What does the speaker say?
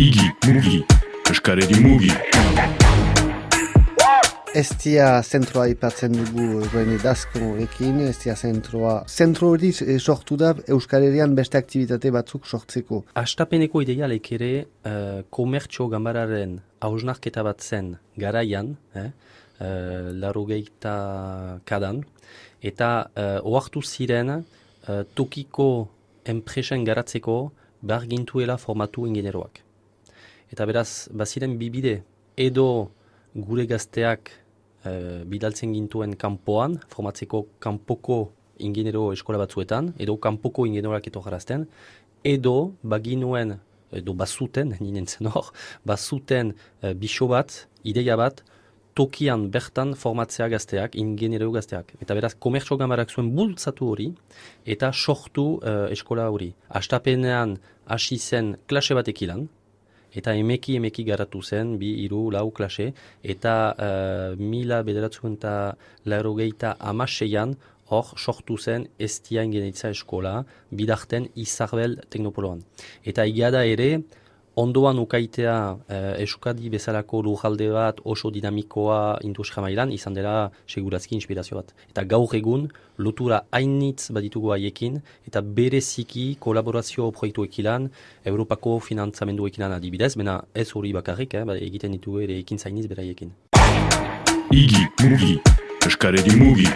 Igi, mugi, eskaredi mugi. Estia zentroa ipatzen dugu joan edazko ekin, Estia zentroa. Zentro hori eh, sortu da Euskarerian beste aktivitate batzuk sortzeko. Astapeneko idealek ere uh, komertxo gambararen hausnarketa bat zen garaian, eh, uh, larogeita kadan, eta uh, oartu ziren uh, tokiko enpresen garatzeko bargintuela formatu ingenieroak. Eta beraz, baziren bibide edo gure gazteak e, bidaltzen gintuen kanpoan, formatzeko kanpoko ingeniero eskola batzuetan, edo kanpoko ingenieroak eto jarazten, edo baginuen, edo bazuten, ninen zen hor, bazuten e, biso bat, ideia bat, tokian bertan formatzea gazteak, ingeniero gazteak. Eta beraz, komertso gamarak zuen bultzatu hori, eta sortu e, eskola hori. Astapenean hasi zen klase batek ilan, eta emeki emeki garatu zen, bi, iru, lau klase, eta uh, mila bederatzen eta lauro gehieta amaseian, hor sortu zen estia ingenitza eskola, bidarten izarbel teknopoloan. Eta igada ere, ondoan ukaitea eh, eskadi bezalako lujalde bat oso dinamikoa industria mailan izan dela segurazki inspirazio bat. Eta gaur egun lotura hainitz baditugu haiekin eta bereziki kolaborazio proiektu ekilan Europako finantzamendu ekilan adibidez, bena ez hori bakarrik, eh, ba, egiten ditugu ere ekin zainiz beraiekin. Igi, mugi, eskaredi mugi.